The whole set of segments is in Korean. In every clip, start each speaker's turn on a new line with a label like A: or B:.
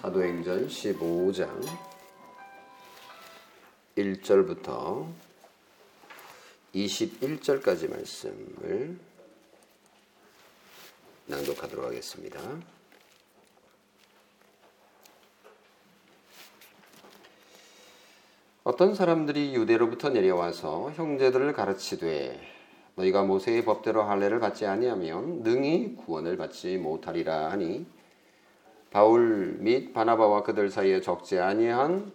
A: 사도행전 15장 1절부터 21절까지 말씀을 낭독하도록 하겠습니다. 어떤 사람들이 유대로부터 내려와서 형제들을 가르치되 너희가 모세의 법대로 할례를 받지 아니하면 능히 구원을 받지 못하리라 하니 바울 및 바나바와 그들 사이에 적지 아니한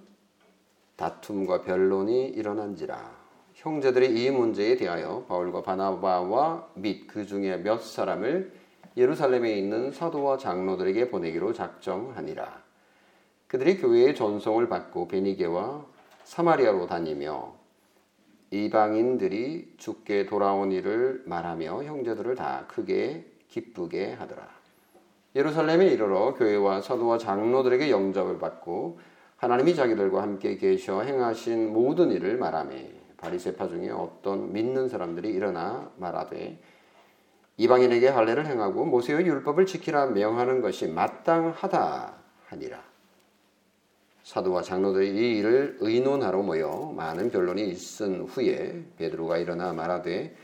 A: 다툼과 변론이 일어난지라 형제들이 이 문제에 대하여 바울과 바나바와 및 그 중에 몇 사람을 예루살렘에 있는 사도와 장로들에게 보내기로 작정하니라. 그들이 교회의 전송을 받고 베니게와 사마리아로 다니며 이방인들이 죽게 돌아온 일을 말하며 형제들을 다 크게 기쁘게 하더라. 예루살렘에 이르러 교회와 사도와 장로들에게 영접을 받고 하나님이 자기들과 함께 계셔 행하신 모든 일을 말하며 바리새파 중에 어떤 믿는 사람들이 일어나 말하되 이방인에게 할례를 행하고 모세의 율법을 지키라 명하는 것이 마땅하다 하니라. 사도와 장로들이 이 일을 의논하러 모여 많은 변론이 있은 후에 베드로가 일어나 말하되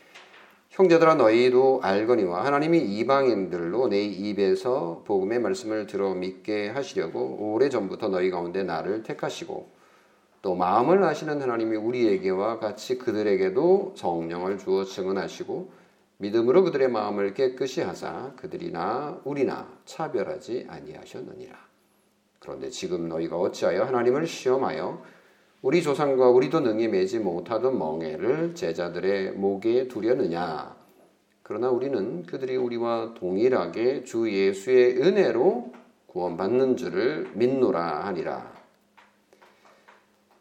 A: 형제들아 너희도 알거니와 하나님이 이방인들로 내 입에서 복음의 말씀을 들어 믿게 하시려고 오래 전부터 너희 가운데 나를 택하시고 또 마음을 아시는 하나님이 우리에게와 같이 그들에게도 성령을 주어 증언하시고 믿음으로 그들의 마음을 깨끗이 하사 그들이나 우리나 차별하지 아니하셨느니라. 그런데 지금 너희가 어찌하여 하나님을 시험하여 우리 조상과 우리도 능히 매지 못하던 멍에를 제자들의 목에 두려느냐. 그러나 우리는 그들이 우리와 동일하게 주 예수의 은혜로 구원받는 줄을 믿노라 하니라.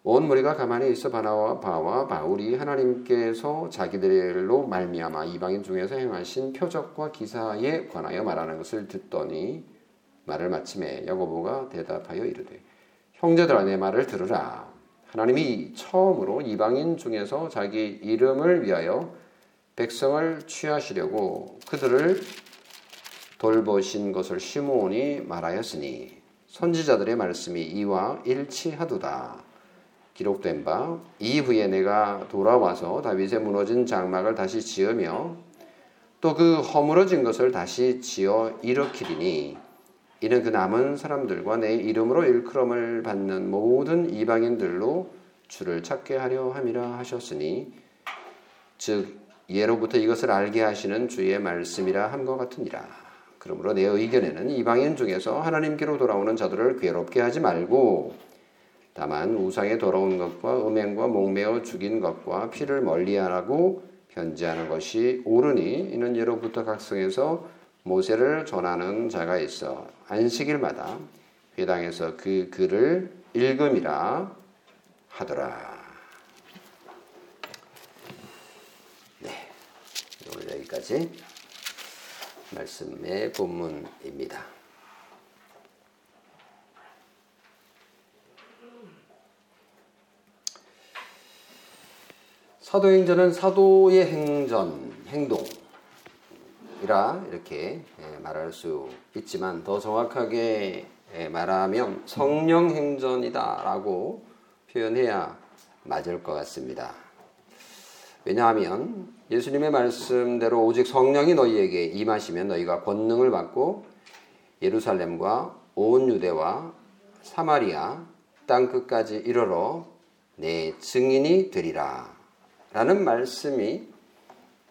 A: 온 무리가 가만히 있어 바나와 바와 바울이 하나님께서 자기들로 말미암아 이방인 중에서 행하신 표적과 기사에 관하여 말하는 것을 듣더니 말을 마침에 야고보가 대답하여 이르되 형제들아 내 말을 들으라 하나님이 처음으로 이방인 중에서 자기 이름을 위하여 백성을 취하시려고 그들을 돌보신 것을 시므온이 말하였으니 선지자들의 말씀이 이와 일치하도다. 기록된 바 이후에 내가 돌아와서 다윗의 무너진 장막을 다시 지으며 또 그 허물어진 것을 다시 지어 일으키리니 이는 그 남은 사람들과 내 이름으로 일컬음을 받는 모든 이방인들로 주를 찾게 하려 함이라 하셨으니 즉 예로부터 이것을 알게 하시는 주의 말씀이라 함과 같으니라. 그러므로 내 의견에는 이방인 중에서 하나님께로 돌아오는 자들을 괴롭게 하지 말고 다만 우상에 더러운 것과 음행과 목매어 죽인 것과 피를 멀리하라고 편지하는 것이 옳으니 이는 예로부터 각성에서 모세를 전하는 자가 있어 안식일마다 회당에서 그 글을 읽음이라 하더라. 네, 오늘 여기까지 말씀의 본문입니다. 사도행전은 사도의 행전, 행동, 이라 이렇게 예, 말할 수 있지만 더 정확하게 예, 말하면 성령 행전이다라고 표현해야 맞을 것 같습니다. 왜냐하면 예수님의 말씀대로 오직 성령이 너희에게 임하시면 너희가 권능을 받고 예루살렘과 온 유대와 사마리아 땅 끝까지 이르러 내 증인이 되리라 라는 말씀이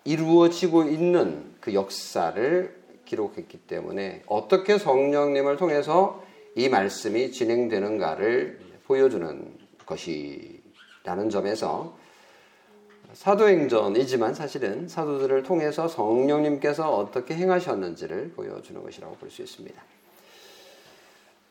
A: 이루어지고 있는 그 역사를 기록했기 때문에 어떻게 성령님을 통해서 이 말씀이 진행되는가를 보여주는 것이라는 점에서 사도행전이지만 사실은 사도들을 통해서 성령님께서 어떻게 행하셨는지를 보여주는 것이라고 볼 수 있습니다.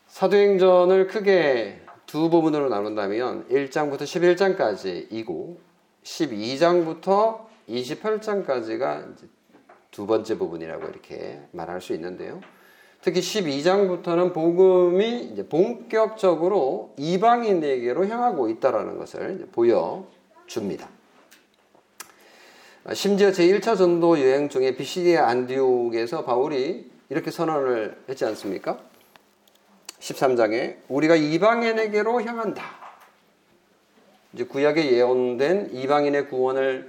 A: 사도행전을 크게 두 부분으로 나눈다면 1장부터 11장까지이고 12장부터 28장까지가 두 번째 부분이라고 이렇게 말할 수 있는데요. 특히 12장부터는 복음이 이제 본격적으로 이방인에게로 향하고 있다라는 것을 보여줍니다. 심지어 제1차 전도 여행 중에 비시디아 안디옥에서 바울이 이렇게 선언을 했지 않습니까? 13장에 우리가 이방인에게로 향한다. 이제 구약에 예언된 이방인의 구원을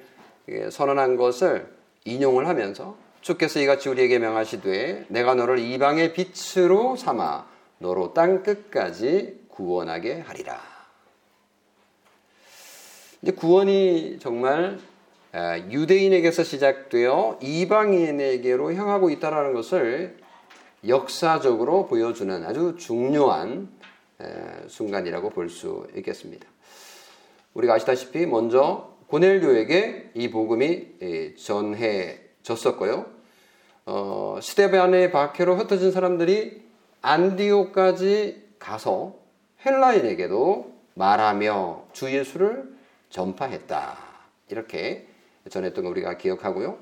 A: 선언한 것을 인용을 하면서 주께서 이같이 우리에게 명하시되 내가 너를 이방의 빛으로 삼아 너로 땅 끝까지 구원하게 하리라. 이제 구원이 정말 유대인에게서 시작되어 이방인에게로 향하고 있다는 것을 역사적으로 보여주는 아주 중요한 순간이라고 볼 수 있겠습니다. 우리가 아시다시피 먼저 고넬교에게 이 복음이 전해졌었고요. 어, 시대반의 박해로 흩어진 사람들이 안디오까지 가서 헬라인에게도 말하며 주 예수를 전파했다. 이렇게 전했던 거 우리가 기억하고요.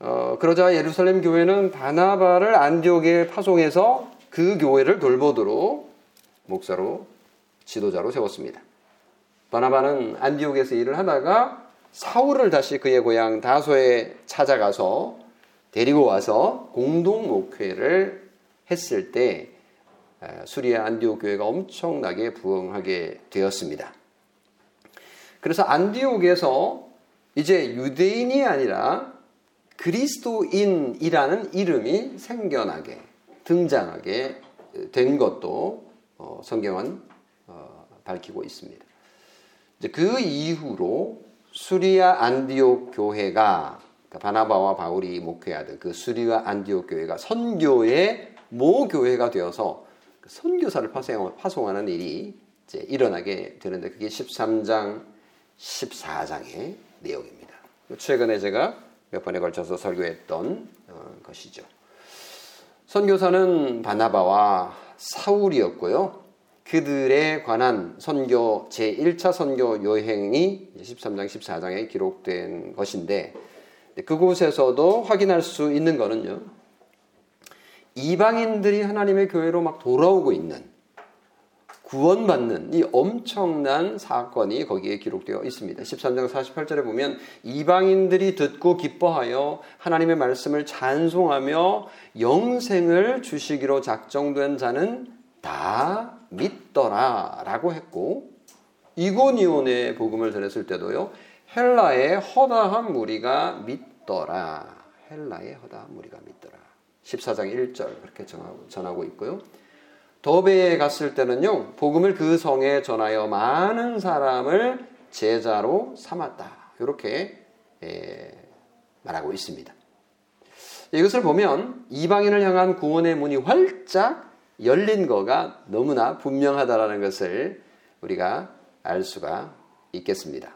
A: 어, 그러자 예루살렘 교회는 바나바를 안디옥에 파송해서 그 교회를 돌보도록 목사로 지도자로 세웠습니다. 바나바는 안디옥에서 일을 하다가 사울을 다시 그의 고향 다소에 찾아가서 데리고 와서 공동 목회를 했을 때 수리아 안디옥 교회가 엄청나게 부흥하게 되었습니다. 그래서 안디옥에서 이제 유대인이 아니라 그리스도인이라는 이름이 생겨나게 등장하게 된 것도 어, 성경은 어, 밝히고 있습니다. 그 이후로 수리아 안디옥 교회가 그러니까 바나바와 바울이 목회하던 그 수리아 안디옥 교회가 선교의 모 교회가 되어서 그 선교사를 파송하는 일이 일어나게 되는데 그게 13장, 14장의 내용입니다. 최근에 제가 몇 번에 걸쳐서 설교했던 어, 것이죠. 선교사는 바나바와 사울이었고요. 그들에 관한 선교 제1차 선교 여행이 13장 14장에 기록된 것인데 그곳에서도 확인할 수 있는 것은요. 이방인들이 하나님의 교회로 막 돌아오고 있는 구원받는 이 엄청난 사건이 거기에 기록되어 있습니다. 13장 48절에 보면 이방인들이 듣고 기뻐하여 하나님의 말씀을 찬송하며 영생을 주시기로 작정된 자는 다 믿더라 라고 했고 이고니온의 복음을 전했을 때도요 헬라의 허다한 무리가 믿더라 헬라의 허다한 무리가 믿더라 14장 1절 그렇게 전하고 있고요 더베에 갔을 때는요, 복음을 그 성에 전하여 많은 사람을 제자로 삼았다. 이렇게 예, 말하고 있습니다. 이것을 보면 이방인을 향한 구원의 문이 활짝 열린 거가 너무나 분명하다라는 것을 우리가 알 수가 있겠습니다.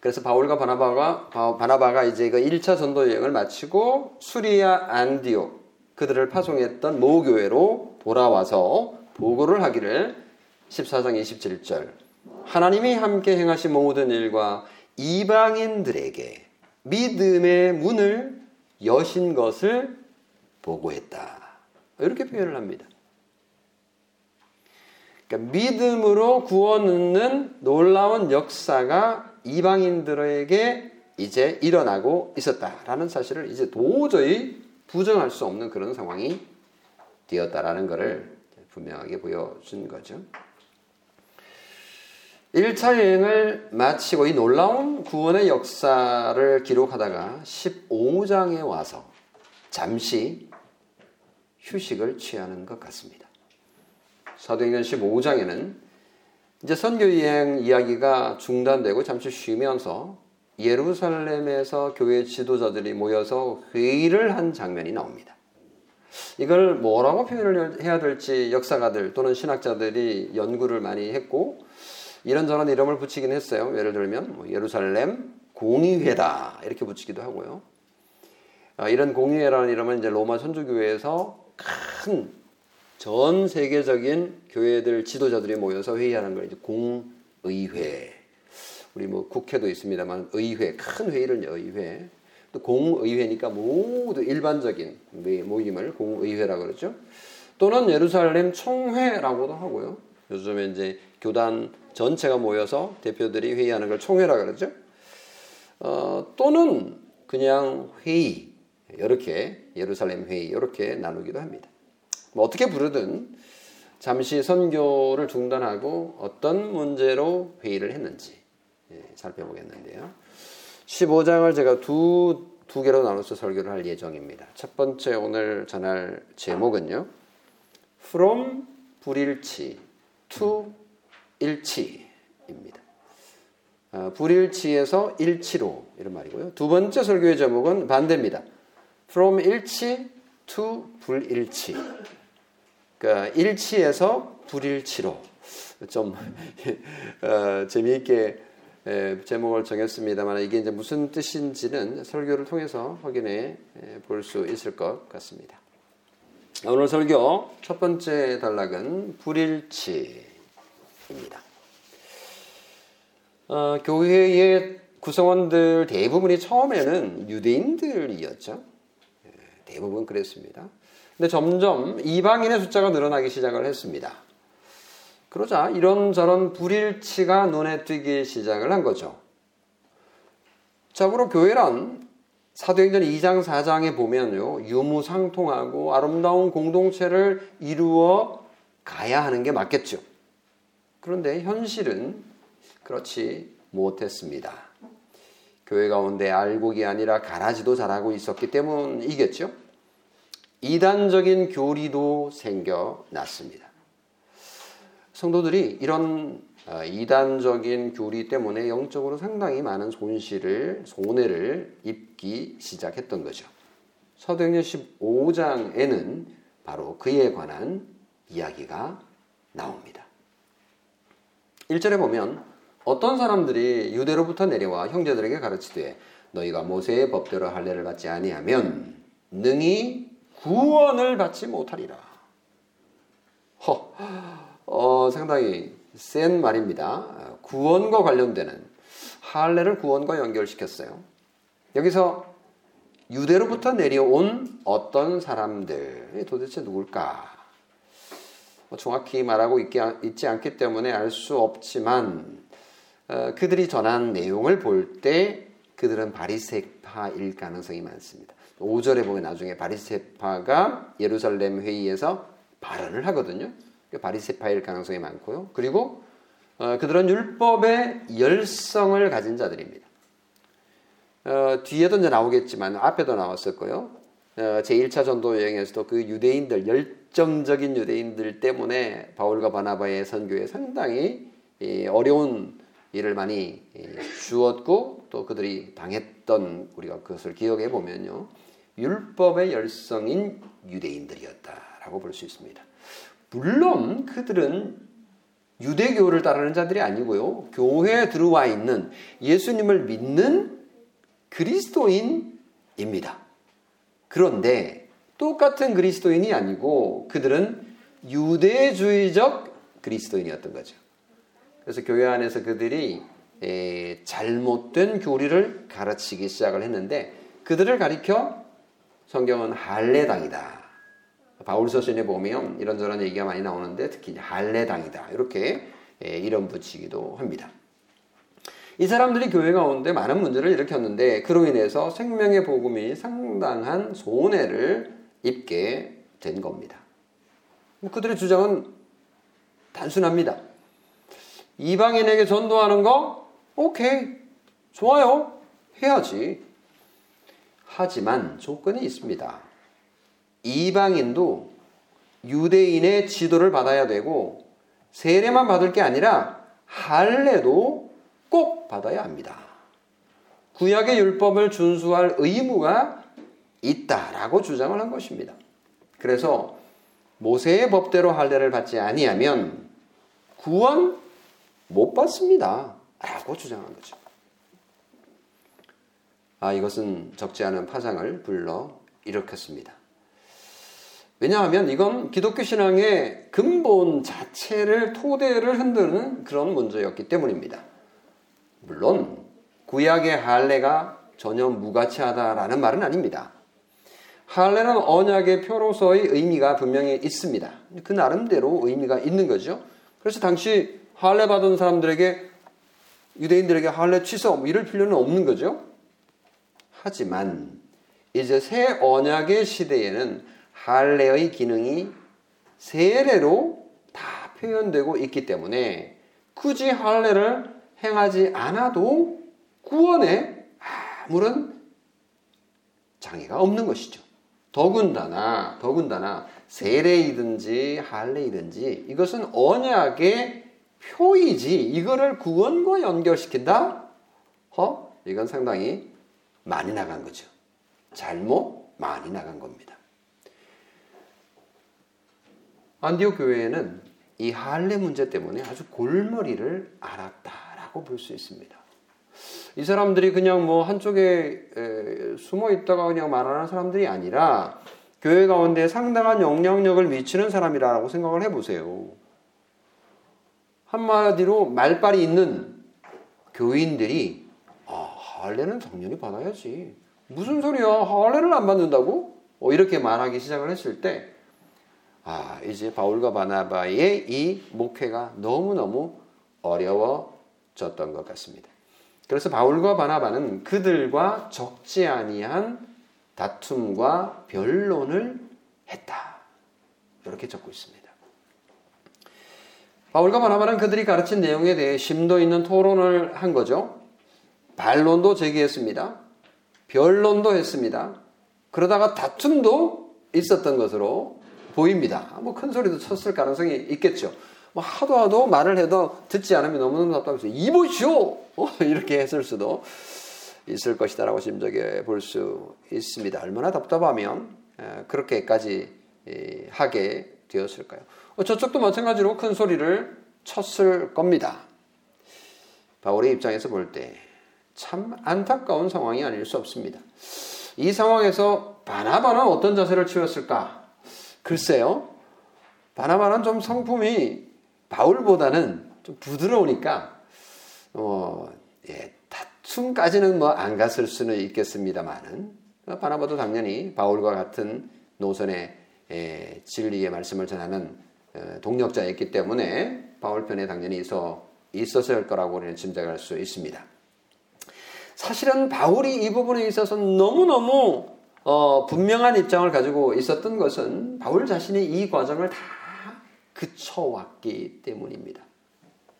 A: 그래서 바울과 바나바가 바나바가 이제 그 1차 전도 여행을 마치고 수리아 안디옥 그들을 파송했던 모교회로 돌아와서 보고를 하기를 14장 27절 하나님이 함께 행하신 모든 일과 이방인들에게 믿음의 문을 여신 것을 보고했다. 이렇게 표현을 합니다. 그러니까 믿음으로 구원 얻는 놀라운 역사가 이방인들에게 이제 일어나고 있었다라는 사실을 이제 도저히 부정할 수 없는 그런 상황이 되었다라는 것을 분명하게 보여준 거죠. 1차 여행을 마치고 이 놀라운 구원의 역사를 기록하다가 15장에 와서 잠시 휴식을 취하는 것 같습니다. 사도행전 15장에는 이제 선교 여행 이야기가 중단되고 잠시 쉬면서 예루살렘에서 교회 지도자들이 모여서 회의를 한 장면이 나옵니다. 이걸 뭐라고 표현을 해야 될지 역사가들 또는 신학자들이 연구를 많이 했고 이런저런 이름을 붙이긴 했어요. 예를 들면 뭐 예루살렘 공의회다 이렇게 붙이기도 하고요. 아, 이런 공의회라는 이름은 이제 로마 선주교회에서 큰 전 세계적인 교회들 지도자들이 모여서 회의하는 걸 이제 공의회. 우리 뭐 국회도 있습니다만 의회 큰 회의를 의회. 또 공의회니까 모두 일반적인 모임을 공의회라 그러죠. 또는 예루살렘 총회라고도 하고요. 요즘에 이제 교단 전체가 모여서 대표들이 회의하는 걸 총회라 그러죠. 어, 또는 그냥 회의 이렇게 예루살렘 회의 이렇게 나누기도 합니다. 뭐 어떻게 부르든 잠시 선교를 중단하고 어떤 문제로 회의를 했는지 예, 살펴보겠는데요. 15장을 제가 두, 두 개로 나눠서 설교를 할 예정입니다. 첫 번째 오늘 전할 제목은요. From 불일치 to 일치입니다. 아, 불일치에서 일치로 이런 말이고요. 두 번째 설교의 제목은 반대입니다. From 일치 to 불일치. 그러니까 일치에서 불일치로 좀 어, 재미있게 에, 제목을 정했습니다만 이게 이제 무슨 뜻인지는 설교를 통해서 확인해 볼 수 있을 것 같습니다. 오늘 설교 첫 번째 단락은 불일치입니다. 어, 교회의 구성원들 대부분이 처음에는 유대인들이었죠. 예, 대부분 그랬습니다. 근데 점점 이방인의 숫자가 늘어나기 시작을 했습니다. 그러자 이런저런 불일치가 눈에 띄기 시작을 한 거죠. 자고로 교회란 사도행전 2장 4장에 보면요. 유무상통하고 아름다운 공동체를 이루어 가야 하는 게 맞겠죠. 그런데 현실은 그렇지 못했습니다. 교회 가운데 알곡이 아니라 가라지도 자라고 있었기 때문이겠죠. 이단적인 교리도 생겨났습니다. 성도들이 이런 어, 이단적인 교리 때문에 영적으로 상당히 많은 손실을, 손해를 입기 시작했던 거죠. 사도행전 15장에는 바로 그에 관한 이야기가 나옵니다. 1절에 보면 어떤 사람들이 유대로부터 내려와 형제들에게 가르치되 너희가 모세의 법대로 할례를 받지 아니하면 능히 구원을 받지 못하리라. 허, 어, 상당히 센 말입니다. 구원과 관련되는 할례를 구원과 연결시켰어요. 여기서 유대로부터 내려온 어떤 사람들 도대체 누굴까? 뭐 정확히 말하고 있지 않기 때문에 알 수 없지만 어, 그들이 전한 내용을 볼 때 그들은 바리새파일 가능성이 많습니다. 5절에 보면 나중에 바리세파가 예루살렘 회의에서 발언을 하거든요. 바리세파일 가능성이 많고요. 그리고 어, 그들은 율법의 열성을 가진 자들입니다. 어, 뒤에도 이제 나오겠지만 앞에도 나왔을 거요. 어, 제1차 전도 여행에서도 그 유대인들 열정적인 유대인들 때문에 바울과 바나바의 선교에 상당히 어려운 일을 많이 주었고 또 그들이 당했던 우리가 그것을 기억해 보면요. 율법의 열성인 유대인들이었다라고 볼 수 있습니다. 물론 그들은 유대교를 따르는 자들이 아니고요. 교회에 들어와 있는 예수님을 믿는 그리스도인입니다. 그런데 똑같은 그리스도인이 아니고 그들은 유대주의적 그리스도인이었던 거죠. 그래서 교회 안에서 그들이 잘못된 교리를 가르치기 시작을 했는데 그들을 가리켜 성경은 할례당이다. 바울서신에 보면 이런저런 얘기가 많이 나오는데 특히 할례당이다. 이렇게 예, 이름 붙이기도 합니다. 이 사람들이 교회 가운데 많은 문제를 일으켰는데 그로 인해서 생명의 복음이 상당한 손해를 입게 된 겁니다. 뭐 그들의 주장은 단순합니다. 이방인에게 전도하는 거 오케이 좋아요 해야지. 하지만 조건이 있습니다. 이방인도 유대인의 지도를 받아야 되고 세례만 받을 게 아니라 할례도 꼭 받아야 합니다. 구약의 율법을 준수할 의무가 있다라고 주장을 한 것입니다. 그래서 모세의 법대로 할례를 받지 아니하면 구원 못 받습니다. 라고 주장한 거죠. 아, 이것은 적지 않은 파장을 불러 일으켰습니다. 왜냐하면 이건 기독교 신앙의 근본 자체를 토대를 흔드는 그런 문제였기 때문입니다. 물론 구약의 할례가 전혀 무가치하다라는 말은 아닙니다. 할례는 언약의 표로서의 의미가 분명히 있습니다. 그 나름대로 의미가 있는 거죠. 그래서 당시 할례 받은 사람들에게 유대인들에게 할례 취소 뭐 이럴 필요는 없는 거죠. 하지만 이제 새 언약의 시대에는 할례의 기능이 세례로 다 표현되고 있기 때문에 굳이 할례를 행하지 않아도 구원에 아무런 장애가 없는 것이죠. 더군다나 더군다나 세례이든지 할례이든지 이것은 언약의 표이지 이거를 구원과 연결시킨다? 어? 이건 상당히 많이 나간 거죠. 잘못 많이 나간 겁니다. 안디옥 교회에는 이 할례 문제 때문에 아주 골머리를 앓았다라고 볼 수 있습니다. 이 사람들이 그냥 뭐 한쪽에 숨어 있다가 그냥 말하는 사람들이 아니라 교회 가운데 상당한 영향력을 미치는 사람이라고 생각을 해보세요. 한마디로 말빨이 있는 교인들이 아, 할례는 당연히 받아야지. 무슨 소리야? 할례를 안 받는다고? 어, 이렇게 말하기 시작을 했을 때, 아, 이제 바울과 바나바의 이 목회가 너무너무 어려워졌던 것 같습니다. 그래서 바울과 바나바는 그들과 적지 아니한 다툼과 변론을 했다. 이렇게 적고 있습니다. 바울과 바나바는 그들이 가르친 내용에 대해 심도 있는 토론을 한 거죠. 반론도 제기했습니다. 변론도 했습니다. 그러다가 다툼도 있었던 것으로 보입니다. 뭐 큰 소리도 쳤을 가능성이 있겠죠. 뭐 하도 하도 말을 해도 듣지 않으면 너무너무 답답해서 이보시오! 어, 이렇게 했을 수도 있을 것이다라고 짐작해 볼 수 있습니다. 얼마나 답답하면 그렇게까지 하게 되었을까요? 어, 저쪽도 마찬가지로 큰 소리를 쳤을 겁니다. 바울의 입장에서 볼 때 참 안타까운 상황이 아닐 수 없습니다. 이 상황에서 바나바는 어떤 자세를 취했을까? 글쎄요. 바나바는 좀 성품이 바울보다는 좀 부드러우니까 어, 예, 다툼까지는 뭐 안 갔을 수는 있겠습니다만은 바나바도 당연히 바울과 같은 노선의 예, 진리의 말씀을 전하는 어, 동력자였기 때문에 바울 편에 당연히 있어 있었을 거라고 우리는 짐작할 수 있습니다. 사실은 바울이 이 부분에 있어서 너무너무 어, 분명한 입장을 가지고 있었던 것은 바울 자신이 이 과정을 다 그쳐왔기 때문입니다.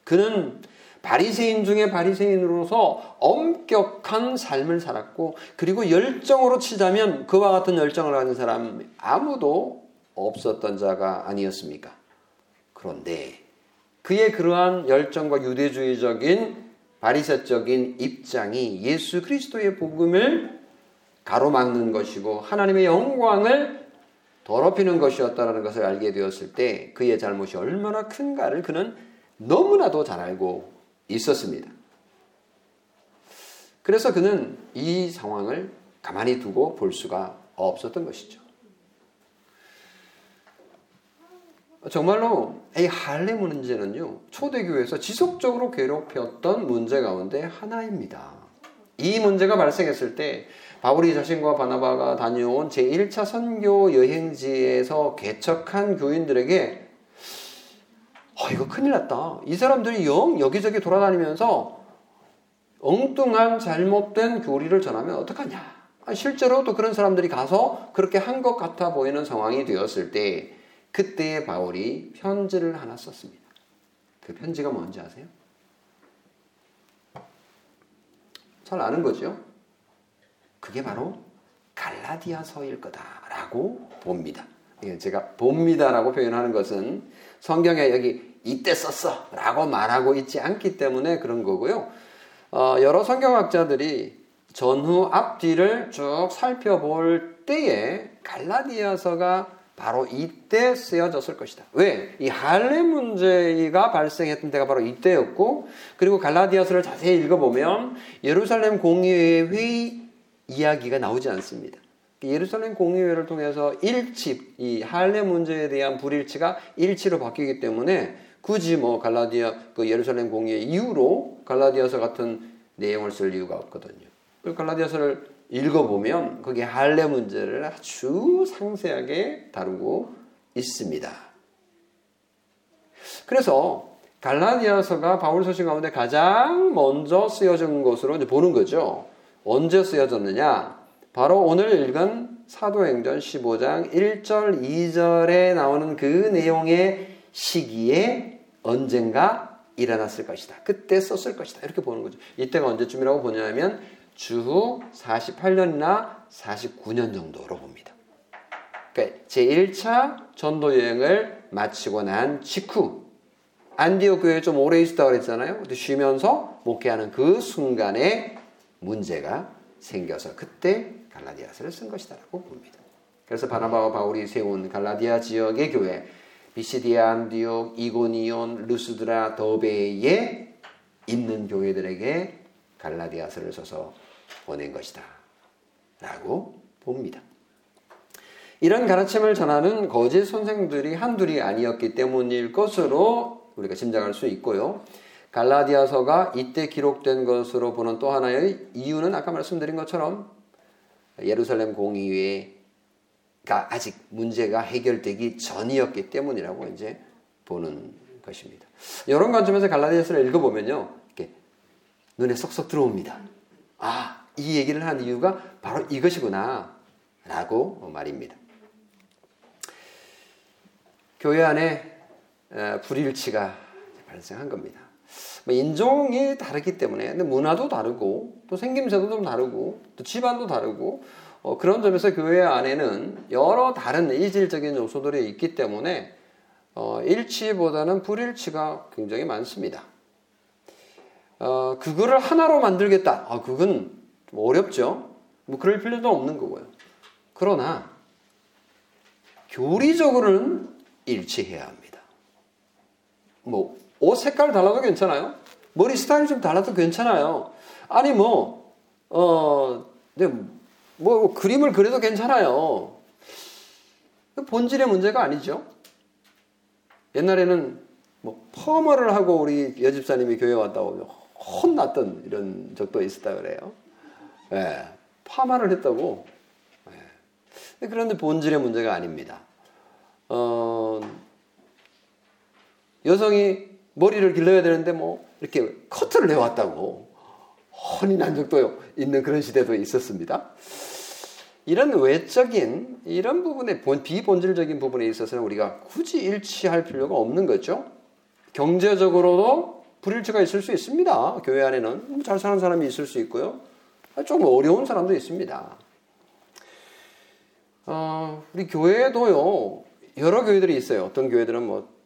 A: 그는 바리새인 중에 바리새인으로서 엄격한 삶을 살았고 그리고 열정으로 치자면 그와 같은 열정을 가진 사람 아무도 없었던 자가 아니었습니까? 그런데 그의 그러한 열정과 유대주의적인 바리새적인 입장이 예수 그리스도의 복음을 가로막는 것이고 하나님의 영광을 더럽히는 것이었다는 것을 알게 되었을 때 그의 잘못이 얼마나 큰가를 그는 너무나도 잘 알고 있었습니다. 그래서 그는 이 상황을 가만히 두고 볼 수가 없었던 것이죠. 정말로 이 할례 문제는요 초대교회에서 지속적으로 괴롭혔던 문제 가운데 하나입니다. 이 문제가 발생했을 때 바울이 자신과 바나바가 다녀온 제1차 선교 여행지에서 개척한 교인들에게 어, 이거 큰일 났다. 이 사람들이 영 여기저기 돌아다니면서 엉뚱한 잘못된 교리를 전하면 어떡하냐. 아, 실제로 또 그런 사람들이 가서 그렇게 한 것 같아 보이는 상황이 되었을 때 그때에 바울이 편지를 하나 썼습니다. 그 편지가 뭔지 아세요? 잘 아는 거죠? 그게 바로 갈라디아서일 거다라고 봅니다. 제가 봅니다라고 표현하는 것은 성경에 여기 이때 썼어 라고 말하고 있지 않기 때문에 그런 거고요. 어, 여러 성경학자들이 전후 앞뒤를 쭉 살펴볼 때에 갈라디아서가 바로 이때 쓰여졌을 것이다. 왜? 이 할례 문제가 발생했던 때가 바로 이때였고, 그리고 갈라디아서를 자세히 읽어보면 예루살렘 공의회 회의 이야기가 나오지 않습니다. 예루살렘 공의회를 통해서 일치, 이 할례 문제에 대한 불일치가 일치로 바뀌기 때문에 굳이 뭐 갈라디아, 그 예루살렘 공의회 이후로 갈라디아서 같은 내용을 쓸 이유가 없거든요. 그 갈라디아서를 읽어보면 거기에 할례 문제를 아주 상세하게 다루고 있습니다. 그래서 갈라디아서가 바울 서신 가운데 가장 먼저 쓰여진 것으로 보는 거죠. 언제 쓰여졌느냐? 바로 오늘 읽은 사도행전 15장 1절, 2절에 나오는 그 내용의 시기에 언젠가 일어났을 것이다. 그때 썼을 것이다. 이렇게 보는 거죠. 이때가 언제쯤이라고 보냐면 주후 48년이나 49년 정도로 봅니다. 그러니까 제1차 전도 여행을 마치고 난 직후 안디옥 교회에 좀 오래 있었다고 그랬잖아요. 쉬면서 목회하는 그 순간에 문제가 생겨서 그때 갈라디아서를 쓴 것이다라고 봅니다. 그래서 바나바와 바울이 세운 갈라디아 지역의 교회 비시디아 안디옥, 이고니온, 루스드라, 더베에 있는 교회들에게 갈라디아서를 써서 보낸 것이다. 라고 봅니다. 이런 가르침을 전하는 거짓 선생들이 한둘이 아니었기 때문일 것으로 우리가 짐작할 수 있고요. 갈라디아서가 이때 기록된 것으로 보는 또 하나의 이유는 아까 말씀드린 것처럼 예루살렘 공의회 가 아직 문제가 해결되기 전이었기 때문이라고 이제 보는 것입니다. 이런 관점에서 갈라디아서를 읽어보면요. 이렇게 눈에 쏙쏙 들어옵니다. 아, 이 얘기를 한 이유가 바로 이것이구나. 라고 말입니다. 교회 안에 불일치가 발생한 겁니다. 뭐 인종이 다르기 때문에 문화도 다르고 또 생김새도 좀 다르고 또 집안도 다르고 어, 그런 점에서 교회 안에는 여러 다른 이질적인 요소들이 있기 때문에 어, 일치보다는 불일치가 굉장히 많습니다. 어, 그거를 하나로 만들겠다. 아, 그건 좀 어렵죠. 뭐 그럴 필요도 없는 거고요. 그러나 교리적으로는 일치해야 합니다. 뭐 옷 색깔 달라도 괜찮아요. 머리 스타일 좀 달라도 괜찮아요. 아니 뭐 어, 네, 뭐 그림을 그려도 괜찮아요. 본질의 문제가 아니죠. 옛날에는 뭐 펌을 하고 우리 여집사님이 교회 왔다 오면 혼났던 이런 적도 있었다 그래요. 예, 파마를 했다고. 예. 그런데 본질의 문제가 아닙니다. 어, 여성이 머리를 길러야 되는데 뭐 이렇게 커트를 해왔다고 난 적도 있는 그런 시대도 있었습니다. 이런 외적인 이런 부분에 비본질적인 부분에 있어서는 우리가 굳이 일치할 필요가 없는 거죠. 경제적으로도 불일치가 있을 수 있습니다. 교회 안에는 뭐잘 사는 사람이 있을 수 있고요. 조금 어려운 사람도 있습니다. 어, 우리 교회도요 여러 교회들이 있어요. 어떤 교회들은 뭐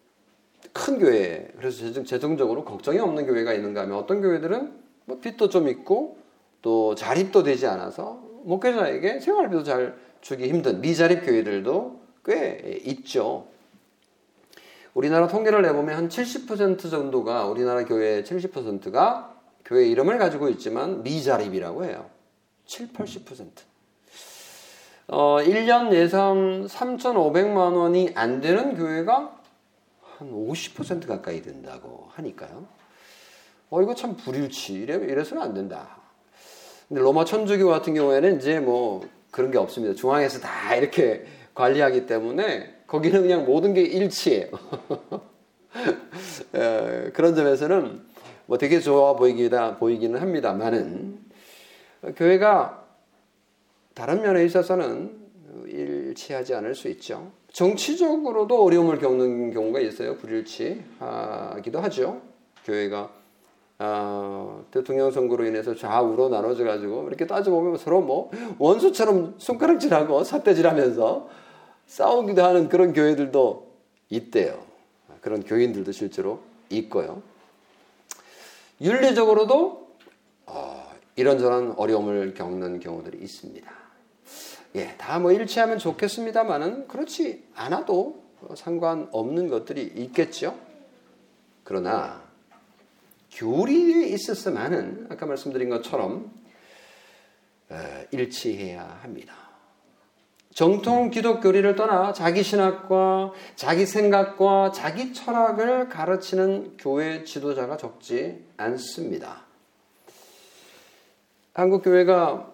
A: 큰 교회, 그래서 재정적으로 걱정이 없는 교회가 있는가 하면 어떤 교회들은 뭐 빚도 좀 있고 또 자립도 되지 않아서 목회자에게 생활비도 잘 주기 힘든 미자립 교회들도 꽤 있죠. 우리나라 통계를 내보면 한 70% 정도가 우리나라 교회의 70%가 교회 이름을 가지고 있지만 미자립이라고 해요. 7, 80%. 어, 1년 예산 3,500만 원이 안 되는 교회가 한 50% 가까이 된다고 하니까요. 어, 이거 참 불일치. 이래, 이래서는 안 된다. 근데 로마 천주교 같은 경우에는 이제 뭐 그런 게 없습니다. 중앙에서 다 이렇게 관리하기 때문에 거기는 그냥 모든 게 일치해요. 에, 그런 점에서는 뭐 되게 좋아 보이기다, 보이기는 합니다만은 교회가 다른 면에 있어서는 일치하지 않을 수 있죠. 정치적으로도 어려움을 겪는 경우가 있어요. 불일치하기도 하죠. 교회가 어, 대통령 선거로 인해서 좌우로 나눠져 가지고 이렇게 따져보면 서로 뭐 원수처럼 손가락질하고 삿대질하면서 싸우기도 하는 그런 교회들도 있대요. 그런 교인들도 실제로 있고요. 윤리적으로도 어, 이런저런 어려움을 겪는 경우들이 있습니다. 예, 다 뭐 일치하면 좋겠습니다만은 그렇지 않아도 상관없는 것들이 있겠죠. 그러나 교리에 있었으면은 아까 말씀드린 것처럼 일치해야 합니다. 정통 기독교리를 떠나 자기 신학과 자기 생각과 자기 철학을 가르치는 교회 지도자가 적지 않습니다. 한국 교회가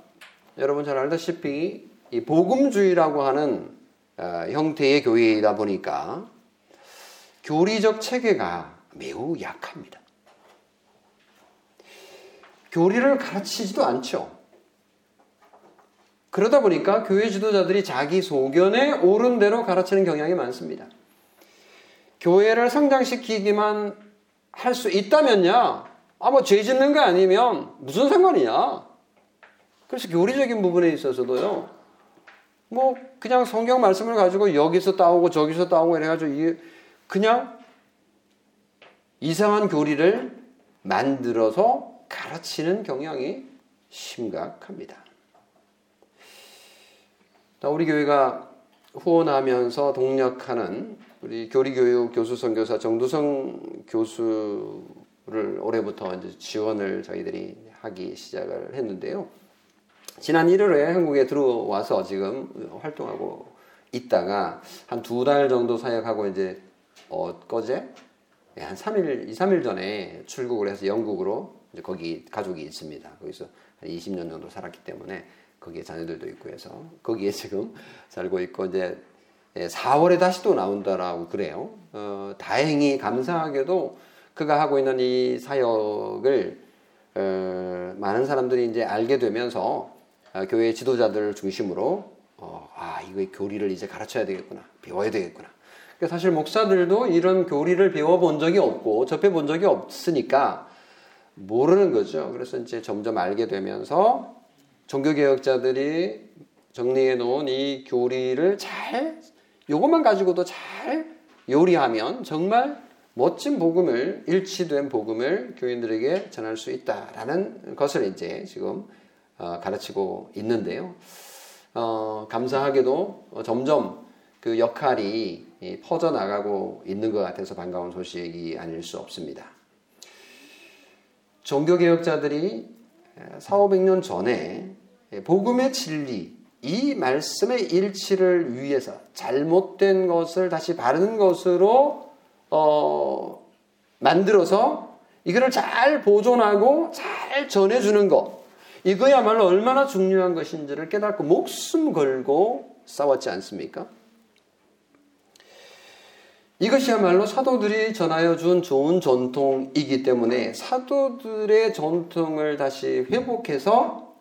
A: 여러분 잘 알다시피 이 복음주의라고 하는 어, 형태의 교회이다 보니까 교리적 체계가 매우 약합니다. 교리를 가르치지도 않죠. 그러다 보니까 교회 지도자들이 자기 소견에 옳은 대로 가르치는 경향이 많습니다. 교회를 성장시키기만 할 수 있다면야, 아, 뭐, 죄 짓는 거 아니면 무슨 상관이냐. 그래서 교리적인 부분에 있어서도요, 뭐, 그냥 성경 말씀을 가지고 여기서 따오고 저기서 따오고 이래가지고, 그냥 이상한 교리를 만들어서 가르치는 경향이 심각합니다. 우리 교회가 후원하면서 동력하는 우리 교리교육 교수 선교사 정두성 교수를 올해부터 이제 지원을 저희들이 하기 시작을 했는데요. 지난 1월에 한국에 들어와서 지금 활동하고 있다가 한 두 달 정도 사역하고 이제 어, 거제 예, 한 3일, 2, 3일 전에 출국을 해서 영국으로 이제 거기 가족이 있습니다. 거기서 한 20년 정도 살았기 때문에 거기에 자녀들도 있고 해서 거기에 지금 살고 있고 이제 4월에 예, 다시 또 나온다라고 그래요. 어, 다행히 감사하게도 그가 하고 있는 이 사역을 어, 많은 사람들이 이제 알게 되면서 어, 교회 지도자들 중심으로 어, 아 이거 교리를 이제 가르쳐야 되겠구나 배워야 되겠구나. 그러니까 사실 목사들도 이런 교리를 배워본 적이 없고 접해본 적이 없으니까 모르는 거죠. 그래서 이제 점점 알게 되면서 종교개혁자들이 정리해 놓은 이 교리를 잘 요것만 가지고도 잘 요리하면 정말 멋진 복음을 일치된 복음을 교인들에게 전할 수 있다라는 것을 이제 지금 어, 가르치고 있는데요. 어, 감사하게도 점점 그 역할이 퍼져 나가고 있는 것 같아서 반가운 소식이 아닐 수 없습니다. 종교개혁자들이 4, 500년 전에 복음의 진리, 이 말씀의 일치를 위해서 잘못된 것을 다시 바른 것으로 어, 만들어서 이거를 잘 보존하고 잘 전해주는 것 이거야말로 얼마나 중요한 것인지를 깨닫고 목숨 걸고 싸웠지 않습니까? 이것이야말로 사도들이 전하여 준 좋은 전통이기 때문에 사도들의 전통을 다시 회복해서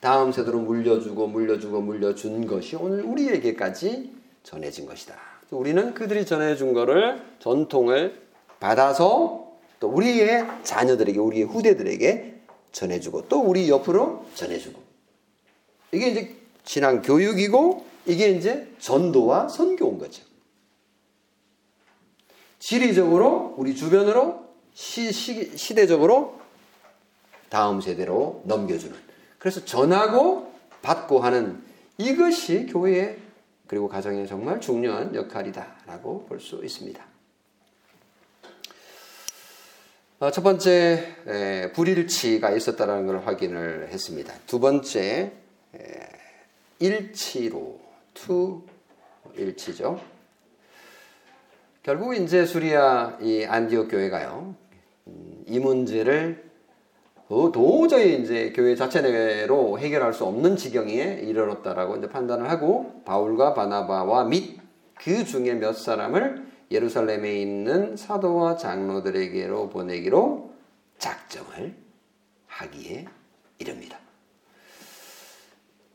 A: 다음 세대로 물려주고 물려주고 물려준 것이 오늘 우리에게까지 전해진 것이다. 우리는 그들이 전해준 것을 전통을 받아서 또 우리의 자녀들에게 우리의 후대들에게 전해주고 또 우리 옆으로 전해주고 이게 이제 신앙 교육이고 이게 이제 전도와 선교인 거죠. 지리적으로 우리 주변으로 시, 시, 시대적으로 다음 세대로 넘겨주는 그래서 전하고 받고 하는 이것이 교회 그리고 가정의 정말 중요한 역할이다라고 볼 수 있습니다. 어, 첫 번째 불일치가 있었다는 걸 확인을 했습니다. 두 번째 일치로 to 일치죠. 결국 이제 수리아 이 안디옥 교회가요 음, 이 문제를 어, 도저히 이제 교회 자체 내로 해결할 수 없는 지경에 이르렀다라고 이제 판단을 하고 바울과 바나바와 및 그 중에 몇 사람을 예루살렘에 있는 사도와 장로들에게로 보내기로 작정을 하기에 이릅니다.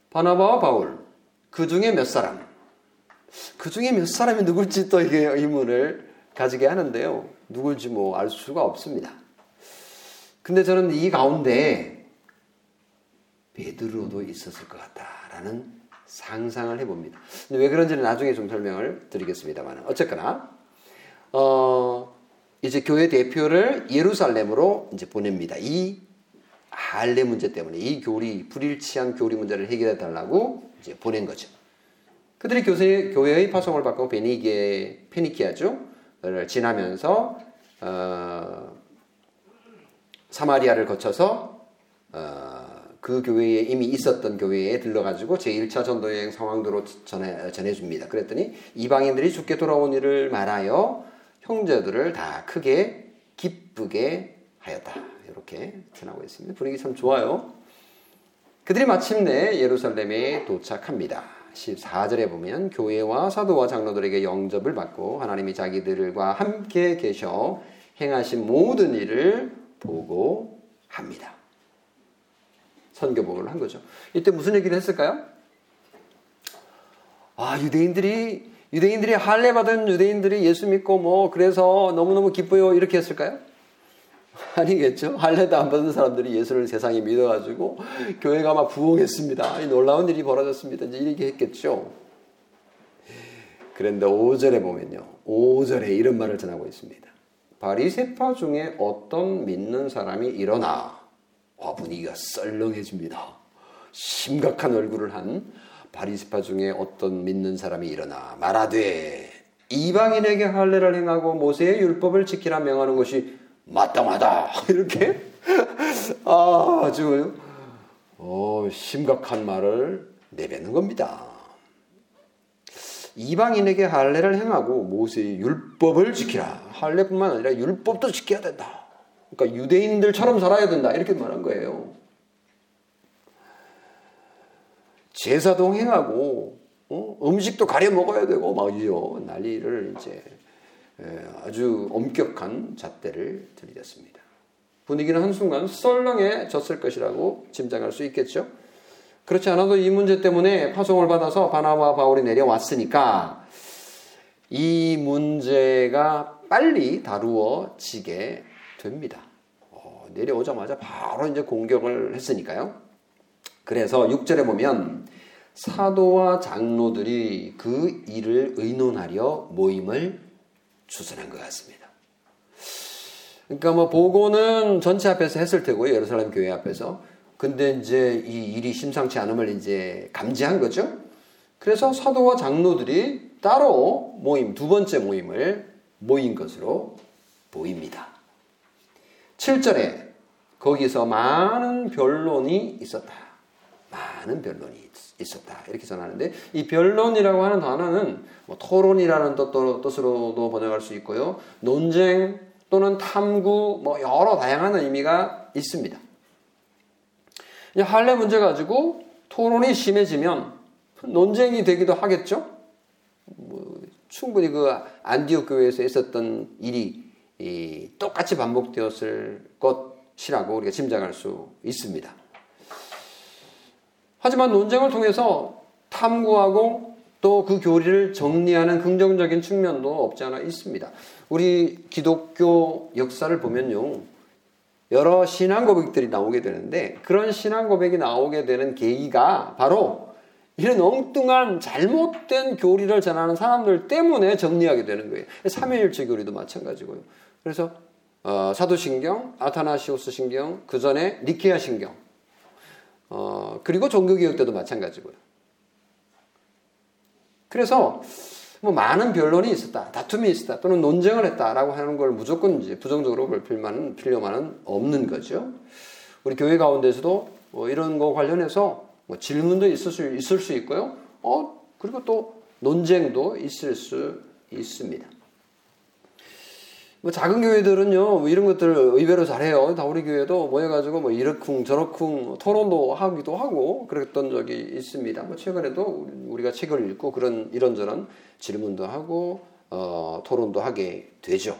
A: 바나바와 바울 그 중에 몇 사람 그 중에 몇 사람이 누굴지 또 이게 의문을 가지게 하는데요. 누굴지 뭐 알 수가 없습니다. 근데 저는 이 가운데 베드로도 있었을 것 같다라는 상상을 해봅니다. 왜 그런지는 나중에 좀 설명을 드리겠습니다만 어쨌거나 어 이제 교회 대표를 예루살렘으로 이제 보냅니다. 이 할례 문제 때문에 이 교리 불일치한 교리 문제를 해결해 달라고 이제 보낸 거죠. 그들이 교세, 교회의 파송을 받고 베니게 페니키아죠.를 지나면서 어, 사마리아를 거쳐서 어, 그 교회에 이미 있었던 교회에 들러가지고 제1차 전도여행 상황도로 전해, 전해줍니다. 그랬더니 이방인들이 죽게 돌아온 일을 말하여 형제들을 다 크게 기쁘게 하였다. 이렇게 전하고 있습니다. 분위기 참 좋아요. 그들이 마침내 예루살렘에 도착합니다. 14절에 보면 교회와 사도와 장로들에게 영접을 받고 하나님이 자기들과 함께 계셔 행하신 모든 일을 보고 합니다. 선교복을 한 거죠. 이때 무슨 얘기를 했을까요? 아, 유대인들이, 유대인들이 할례 받은 유대인들이 예수 믿고 뭐, 그래서 너무너무 기뻐요. 이렇게 했을까요? 아니겠죠. 할례도 안 받은 사람들이 예수를 세상에 믿어가지고 교회가 막 부흥했습니다. 이 놀라운 일이 벌어졌습니다. 이제 이렇게 했겠죠. 그런데 5절에 보면요. 5절에 이런 말을 전하고 있습니다. 바리세파 중에 어떤 믿는 사람이 일어나 와 분위기가 썰렁해집니다. 심각한 얼굴을 한 바리세파 중에 어떤 믿는 사람이 일어나 말하되 이방인에게 할례를 행하고 모세의 율법을 지키라 명하는 것이 마땅하다 이렇게 아주 어, 심각한 말을 내뱉는 겁니다. 이방인에게 할례를 행하고 모세의 율법을 지키라. 할례뿐만 아니라 율법도 지켜야 된다. 그러니까 유대인들처럼 살아야 된다. 이렇게 말한 거예요. 제사도 행하고 어? 음식도 가려 먹어야 되고 막이요 난리를 이제 아주 엄격한 잣대를 들이댔습니다. 분위기는 한순간 썰렁해졌을 것이라고 짐작할 수 있겠죠. 그렇지 않아도 이 문제 때문에 파송을 받아서 바나바 바울이 내려왔으니까 이 문제가 빨리 다루어지게 됩니다. 어, 내려오자마자 바로 이제 공격을 했으니까요. 그래서 6절에 보면 사도와 장로들이 그 일을 의논하려 모임을 추선한 것 같습니다. 그러니까 뭐 보고는 전체 앞에서 했을 테고요. 예루살렘 교회 앞에서. 근데 이제 이 일이 심상치 않음을 이제 감지한 거죠. 그래서 사도와 장로들이 따로 모임, 두 번째 모임을 모인 것으로 보입니다. 7절에 거기서 많은 변론이 있었다. 많은 변론이 있었다. 이렇게 전하는데 이 변론이라고 하는 단어는 뭐 토론이라는 뜻으로도 번역할 수 있고요. 논쟁 또는 탐구 뭐 여러 다양한 의미가 있습니다. 할례 문제 가지고 토론이 심해지면 논쟁이 되기도 하겠죠. 뭐 충분히 그 안디옥 교회에서 있었던 일이 똑같이 반복되었을 것이라고 우리가 짐작할 수 있습니다. 하지만 논쟁을 통해서 탐구하고 또 그 교리를 정리하는 긍정적인 측면도 없지 않아 있습니다. 우리 기독교 역사를 보면요. 여러 신앙 고백들이 나오게 되는데 그런 신앙 고백이 나오게 되는 계기가 바로 이런 엉뚱한 잘못된 교리를 전하는 사람들 때문에 정리하게 되는 거예요. 삼위일체 교리도 마찬가지고요. 그래서 어, 사도신경, 아타나시오스 신경, 그 전에 니케아 신경, 어, 그리고 종교개혁 때도 마찬가지고요. 그래서 뭐 많은 변론이 있었다, 다툼이 있었다, 또는 논쟁을 했다라고 하는 걸 무조건 이제 부정적으로 볼 필요만은, 필요만은 없는 거죠. 우리 교회 가운데서도 뭐 이런 거 관련해서 뭐 질문도 있을 수, 있을 수 있고요. 어, 그리고 또 논쟁도 있을 수 있습니다. 뭐 작은 교회들은요 뭐 이런 것들을 의외로 잘해요. 다 우리 교회도 모여가지고 뭐 이러쿵 저러쿵 토론도 하기도 하고 그랬던 적이 있습니다. 뭐 최근에도 우리가 책을 읽고 그런 이런저런 질문도 하고 어, 토론도 하게 되죠.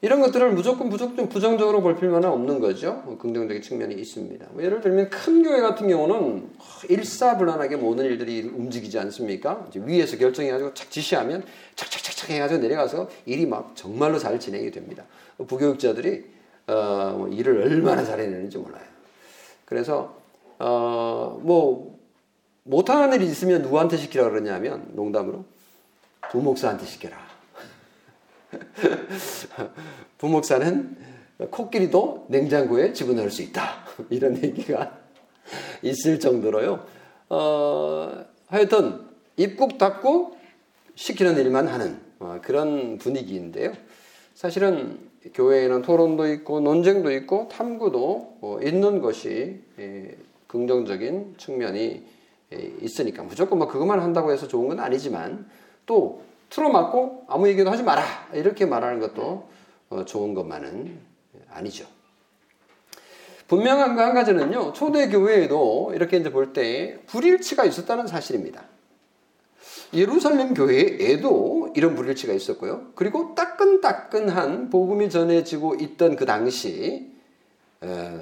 A: 이런 것들을 무조건 무조건 부정적으로 볼 필요는 없는 거죠. 뭐 긍정적인 측면이 있습니다. 뭐 예를 들면 큰 교회 같은 경우는 일사불란하게 모든 일들이 움직이지 않습니까? 위에서 결정해가지고 착 지시하면 착착착착 해가지고 내려가서 일이 막 정말로 잘 진행이 됩니다. 부교육자들이 어, 뭐 일을 얼마나 잘해내는지 몰라요. 그래서 어, 뭐 못하는 일이 있으면 누구한테 시키라 그러냐면 농담으로 부목사한테 시켜라. 부목사는 코끼리도 냉장고에 집어넣을 수 있다. 이런 얘기가 있을 정도로요. 어, 하여튼 입국 닫고 시키는 일만 하는 어, 그런 분위기인데요. 사실은 교회에는 토론도 있고 논쟁도 있고 탐구도 어, 있는 것이 예, 긍정적인 측면이 예, 있으니까 무조건 뭐 그것만 한다고 해서 좋은 건 아니지만 또 틀어막고 아무 얘기도 하지 마라. 이렇게 말하는 것도 어, 좋은 것만은 아니죠. 분명한 거 한 가지는요, 초대 교회에도 이렇게 이제 볼 때 불일치가 있었다는 사실입니다. 예루살렘 교회에도 이런 불일치가 있었고요. 그리고 따끈따끈한 복음이 전해지고 있던 그 당시, 어,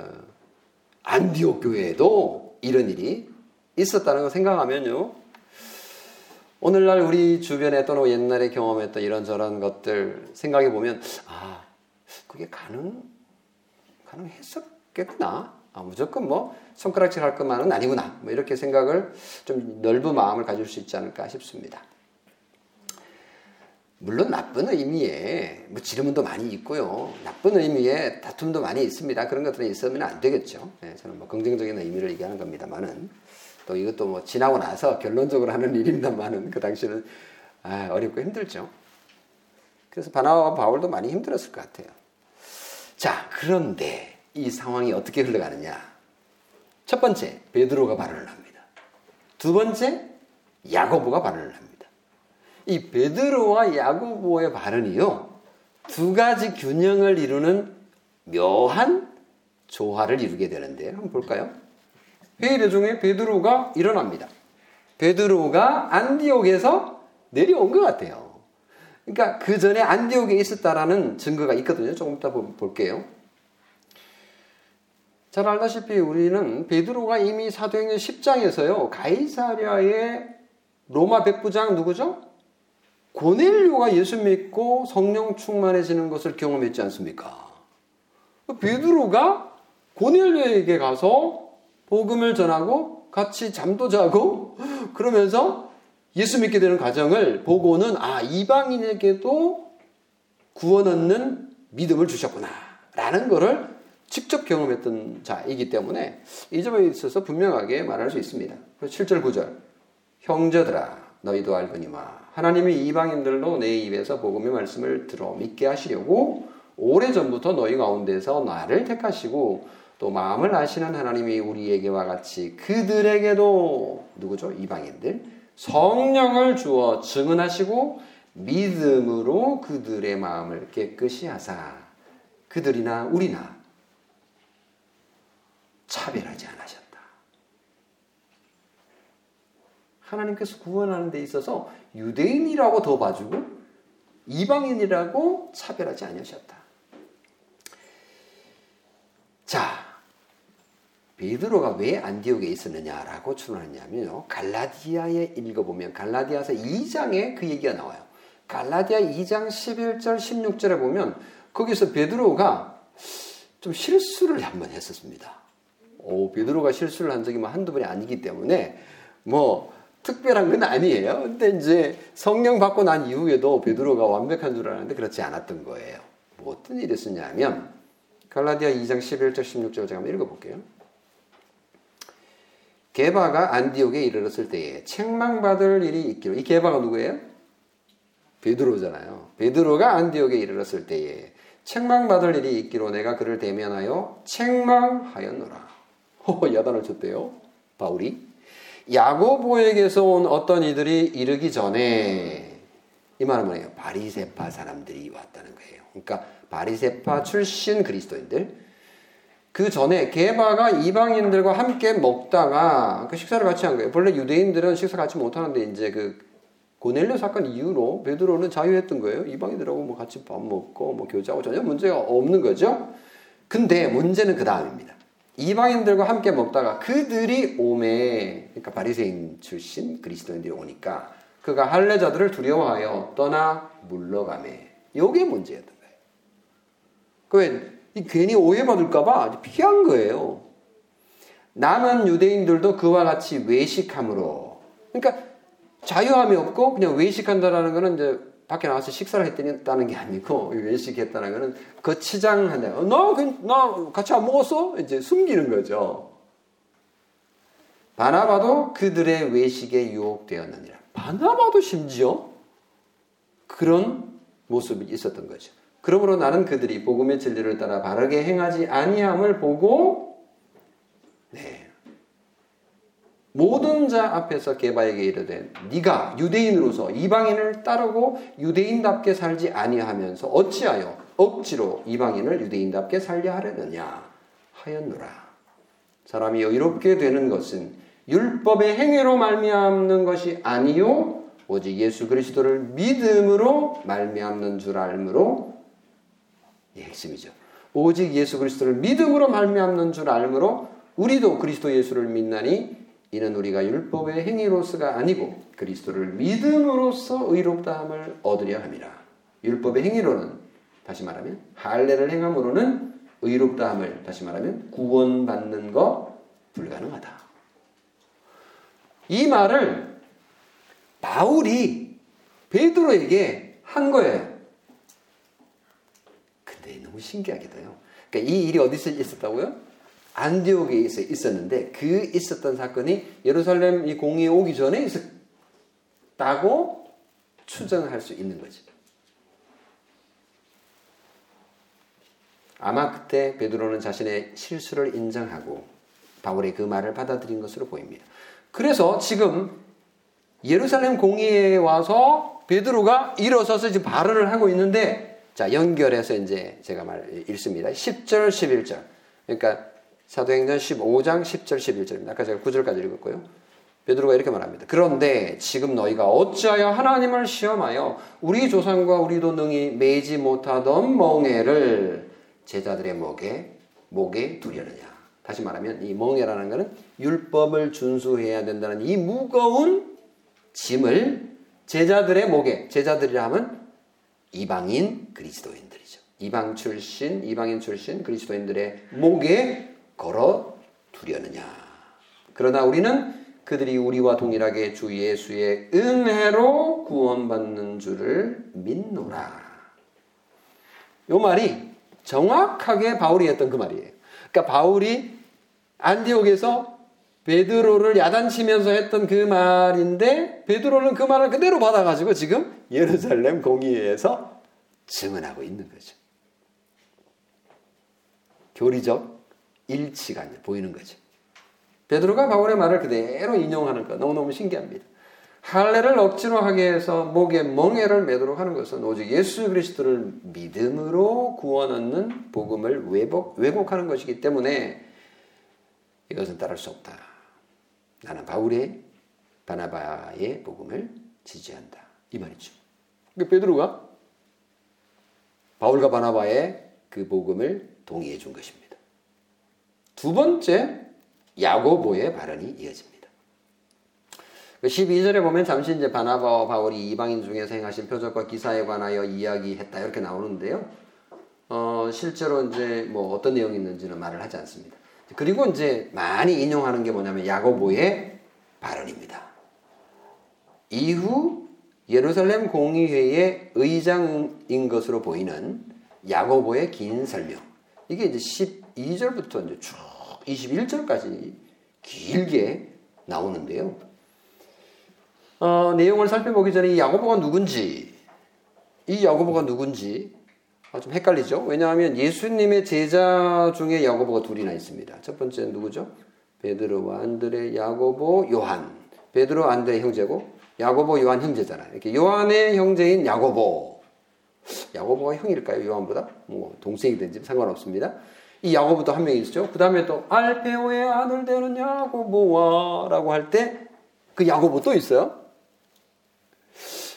A: 안디옥 교회에도 이런 일이 있었다는 거 생각하면요. 오늘날 우리 주변에 또는 옛날에 경험했던 이런저런 것들 생각해 보면 아 그게 가능 가능했었겠구나. 아, 무조건 뭐 손가락질 할 것만은 아니구나. 뭐 이렇게 생각을 좀 넓은 마음을 가질 수 있지 않을까 싶습니다. 물론 나쁜 의미의 뭐 지름은도 많이 있고요. 나쁜 의미의 다툼도 많이 있습니다. 그런 것들이 있으면 안 되겠죠. 네, 저는 뭐 긍정적인 의미를 얘기하는 겁니다만은 또 이것도 뭐 지나고 나서 결론적으로 하는 일입니다만은 그 당시는 아, 어렵고 힘들죠. 그래서 바나바와 바울도 많이 힘들었을 것 같아요. 자, 그런데 이 상황이 어떻게 흘러가느냐? 첫 번째, 베드로가 발언을 합니다. 두 번째, 야고보가 발언을 합니다. 이 베드로와 야고보의 발언이요. 두 가지 균형을 이루는 묘한 조화를 이루게 되는데요. 한번 볼까요? 회의 대중에 베드로가 일어납니다. 베드로가 안디옥에서 내려온 것 같아요. 그러니까 그 전에 안디옥에 있었다라는 증거가 있거든요. 조금 이따 볼게요. 잘 알다시피 우리는 베드로가 이미 사도행전 10장에서요. 가이사랴의 로마 백부장 누구죠? 고넬료가 예수 믿고 성령 충만해지는 것을 경험했지 않습니까? 베드로가 고넬료에게 가서 복음을 전하고 같이 잠도 자고 그러면서 예수 믿게 되는 과정을 보고는 아 이방인에게도 구원 얻는 믿음을 주셨구나 라는 것을 직접 경험했던 자이기 때문에 이 점에 있어서 분명하게 말할 수 있습니다. 7절 9절 형제들아 너희도 알거니와 하나님이 이방인들로 내 입에서 복음의 말씀을 들어 믿게 하시려고 오래전부터 너희 가운데서 나를 택하시고 또 마음을 아시는 하나님이 우리에게와 같이 그들에게도 누구죠? 이방인들 성령을 주어 증언하시고 믿음으로 그들의 마음을 깨끗이 하사 그들이나 우리나 차별하지 않으셨다. 하나님께서 구원하는 데 있어서 유대인이라고 더 봐주고 이방인이라고 차별하지 아니하셨다. 자, 베드로가 왜 안디옥에 있었느냐라고 추론하냐면요. 갈라디아에 읽어보면 갈라디아서 2장에 그 얘기가 나와요. 갈라디아 2장 11절 16절에 보면 거기서 베드로가 좀 실수를 한 번 했었습니다. 오, 베드로가 실수를 한 적이 뭐 한두 번이 아니기 때문에 뭐 특별한 건 아니에요. 근데 이제 성령 받고 난 이후에도 베드로가 완벽한 줄 알았는데 그렇지 않았던 거예요. 뭐 어떤 일이 있었냐면 갈라디아 2장 11절 16절 제가 한번 읽어볼게요. 게바가 안디옥에 이르렀을 때에 책망받을 일이 있기로 이 게바가 누구예요? 베드로잖아요. 베드로가 안디옥에 이르렀을 때에 책망받을 일이 있기로 내가 그를 대면하여 책망하였노라. 호 야단을 쳤대요. 바울이. 야고보에게서 온 어떤 이들이 이르기 전에 이 말은 뭐예요? 바리세파 사람들이 왔다는 거예요. 그러니까 바리세파 출신 그리스도인들 그 전에 게바가 이방인들과 함께 먹다가 그 식사를 같이 한 거예요. 원래 유대인들은 식사 같이 못 하는데 이제 그 고넬료 사건 이후로 베드로는 자유했던 거예요. 이방인들하고 뭐 같이 밥 먹고 뭐 교제하고 전혀 문제가 없는 거죠. 근데 문제는 그 다음입니다. 이방인들과 함께 먹다가 그들이 오매 그러니까 바리새인 출신 그리스도인들이 오니까 그가 할례자들을 두려워하여 떠나 물러가매 요게 문제였던 거예요. 그 괜히 오해받을까봐 피한 거예요. 남은 유대인들도 그와 같이 외식함으로 그러니까 자유함이 없고 그냥 외식한다라는 거는 이제 밖에 나와서 식사를 했다는 게 아니고 외식했다는 거는 거치장한다. 너, 나 같이 안 먹었어? 이제 숨기는 거죠. 바나바도 그들의 외식에 유혹되었느니라. 바나바도 심지어 그런 모습이 있었던 거죠. 그러므로 나는 그들이 복음의 진리를 따라 바르게 행하지 아니함을 보고 네, 모든 자 앞에서 게바에게 이르되 네가 유대인으로서 이방인을 따르고 유대인답게 살지 아니하면서 어찌하여 억지로 이방인을 유대인답게 살려 하려느냐 하였노라. 사람이 여유롭게 되는 것은 율법의 행위로 말미암는 것이 아니요 오직 예수 그리스도를 믿음으로 말미암는 줄 알므로 이 핵심이죠. 오직 예수 그리스도를 믿음으로 말미암는 줄 알므로 우리도 그리스도 예수를 믿나니 이는 우리가 율법의 행위로서가 아니고 그리스도를 믿음으로써 의롭다함을 얻으려 함이라. 율법의 행위로는 다시 말하면 할례를 행함으로는 의롭다함을 다시 말하면 구원받는 거 불가능하다. 이 말을 바울이 베드로에게 한 거예요. 근데 너무 신기하게도요. 그러니까 이 일이 어디서 있었다고요? 안디옥에 있었는데 그 있었던 사건이 예루살렘 이 공의에 오기 전에 있었다고 추정할 수 있는 거지. 아마 그때 베드로는 자신의 실수를 인정하고 바울의 그 말을 받아들인 것으로 보입니다. 그래서 지금 예루살렘 공의에 와서 베드로가 일어서서 지금 발언을 하고 있는데 자 연결해서 이제 제가 말 읽습니다. 10절 11절. 그러니까 사도행전 15장 10절 11절입니다. 아까 제가 9절까지 읽었고요. 베드로가 이렇게 말합니다. 그런데 지금 너희가 어찌하여 하나님을 시험하여 우리 조상과 우리도 능히 매지 못하던 멍에를 제자들의 목에 목에 두려느냐. 다시 말하면 이 멍에라는 것은 율법을 준수해야 된다는 이 무거운 짐을 제자들의 목에 제자들이라 하면 이방인 그리스도인들이죠. 이방 출신, 이방인 출신 그리스도인들의 목에 걸어 두려느냐. 그러나 우리는 그들이 우리와 동일하게 주 예수의 은혜로 구원받는 줄을 믿노라. 요 말이 정확하게 바울이 했던 그 말이에요. 그러니까 바울이 안디옥에서 베드로를 야단치면서 했던 그 말인데 베드로는 그 말을 그대로 받아가지고 지금 예루살렘 공의회에서 증언하고 있는 거죠. 교리적 일치가 보이는 거죠. 베드로가 바울의 말을 그대로 인용하는 것 너무너무 신기합니다. 할례를 억지로 하게 해서 목에 멍에를 매도록 하는 것은 오직 예수 그리스도를 믿음으로 구원 얻는 복음을 왜곡, 왜곡하는 것이기 때문에 이것은 따를 수 없다. 나는 바울의 바나바의 복음을 지지한다. 이 말이죠. 그러니까 베드로가 바울과 바나바의 그 복음을 동의해 준 것입니다. 두 번째 야고보의 발언이 이어집니다. 12절에 그 보면 잠시 이제 바나바와 바울이 이방인 중에서 행하신 표적과 기사에 관하여 이야기했다 이렇게 나오는데요. 어, 실제로 이제 뭐 어떤 내용이 있는지는 말을 하지 않습니다. 그리고 이제 많이 인용하는 게 뭐냐면 야고보의 발언입니다. 이후 예루살렘 공의회의 의장인 것으로 보이는 야고보의 긴 설명. 이게 이제 12절부터 이제 쭉 21절까지 길게 나오는데요. 어, 내용을 살펴보기 전에 이 야고보가 누군지, 이 야고보가 누군지 아, 좀 헷갈리죠? 왜냐하면 예수님의 제자 중에 야고보가 둘이나 있습니다. 첫 번째는 누구죠? 베드로와 안드레, 야고보, 요한. 베드로, 안드레 형제고, 야고보, 요한 형제잖아요. 이렇게 요한의 형제인 야고보. 야고보가 형일까요? 요한보다? 뭐 동생이든지 상관없습니다. 이 야고보도 한 명이 있죠. 그 다음에 또 알페오의 아들 되는 야고보와라고 할 때 그 야고보 또 있어요.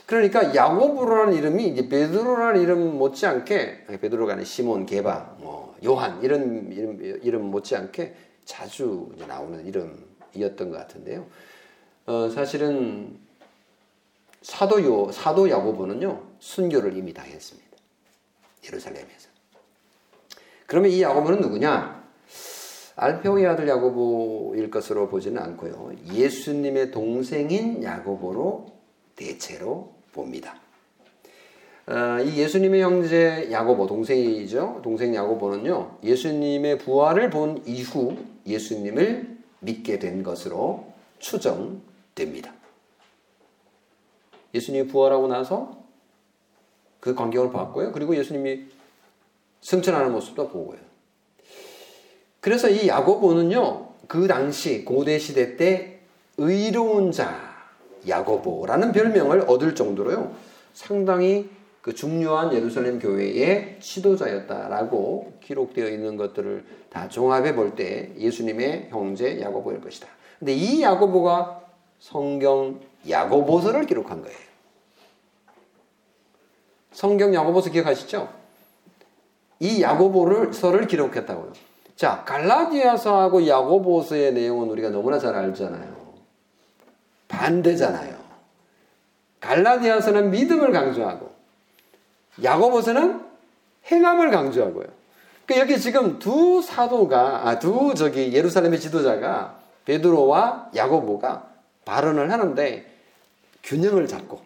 A: 그러니까 야고보라는 이름이 이제 베드로라는 이름 못지않게 베드로가 아닌 시몬, 게바, 뭐 요한 이런 이름, 이름 못지않게 자주 나오는 이름이었던 것 같은데요. 어, 사실은 사도요 사도 야고보는요 순교를 이미 당했습니다. 예루살렘에서. 그러면 이 야고보는 누구냐? 알페오의 아들 야고보일 것으로 보지는 않고요. 예수님의 동생인 야고보로 대체로 봅니다. 어, 이 예수님의 형제 야고보 동생이죠. 동생 야고보는요. 예수님의 부활을 본 이후 예수님을 믿게 된 것으로 추정됩니다. 예수님이 부활하고 나서 그 광경을 봤고요. 그리고 예수님이 승천하는 모습도 보고요. 그래서 이 야고보는요, 그 당시 고대 시대 때 의로운 자 야고보라는 별명을 얻을 정도로요, 상당히 그 중요한 예루살렘 교회의 지도자였다라고 기록되어 있는 것들을 다 종합해 볼 때 예수님의 형제 야고보일 것이다. 근데 이 야고보가 성경 야고보서를 기록한 거예요. 성경 야고보서 기억하시죠? 이 야고보서를 기록했다고요. 자, 갈라디아서하고 야고보서의 내용은 우리가 너무나 잘 알잖아요. 반대잖아요. 갈라디아서는 믿음을 강조하고 야고보서는 행함을 강조하고요. 그러니까 여기 지금 두 사도가 아, 두 저기 예루살렘의 지도자가 베드로와 야고보가 발언을 하는데 균형을 잡고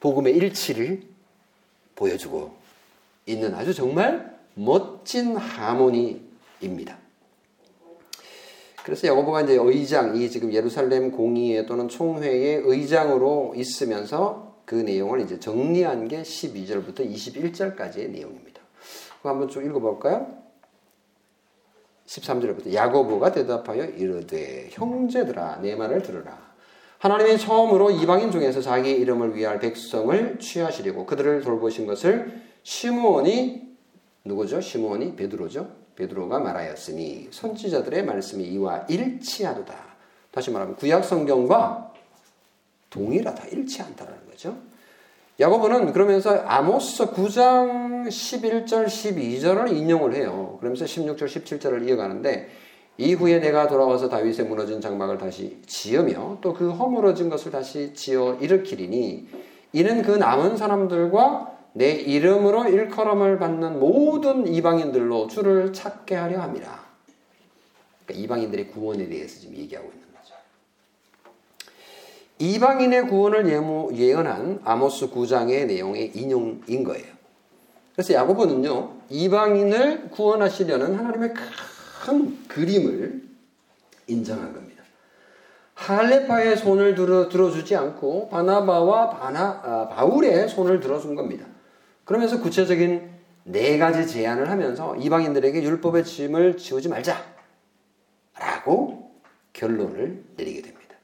A: 복음의 일치를 보여주고 있는 아주 정말 멋진 하모니입니다. 그래서 야고보가 이제 의장, 이 지금 예루살렘 공의회 또는 총회의 의장으로 있으면서 그 내용을 이제 정리한 게 12절부터 21절까지의 내용입니다. 그거 한번 쭉 읽어볼까요? 13절부터 야고보가 대답하여 이르되 형제들아 내 말을 들으라. 하나님이 처음으로 이방인 중에서 자기 이름을 위할 백성을 취하시려고 그들을 돌보신 것을 시므온이 누구죠? 시므온이 베드로죠. 베드로가 말하였으니 선지자들의 말씀이 이와 일치하도다. 다시 말하면 구약 성경과 동일하다. 일치한다라는 거죠. 야고보는 그러면서 아모스 9장 11절 12절을 인용을 해요. 그러면서 16절 17절을 이어가는데 이후에 내가 돌아와서 다윗의 무너진 장막을 다시 지으며 또 그 허물어진 것을 다시 지어 일으키리니 이는 그 남은 사람들과 내 이름으로 일컬음을 받는 모든 이방인들로 주를 찾게 하려 합니다. 그러니까 이방인들의 구원에 대해서 지금 얘기하고 있는 거죠. 이방인의 구원을 예언한 아모스 9장의 내용의 인용인 거예요. 그래서 야고보는요, 이방인을 구원하시려는 하나님의 큰 그림을 인정한 겁니다. 할레파의 손을 들어, 들어주지 않고 바나바와 바나, 아, 바울의 손을 들어준 겁니다. 그러면서 구체적인 네 가지 제안을 하면서 이방인들에게 율법의 짐을 지우지 말자. 라고 결론을 내리게 됩니다.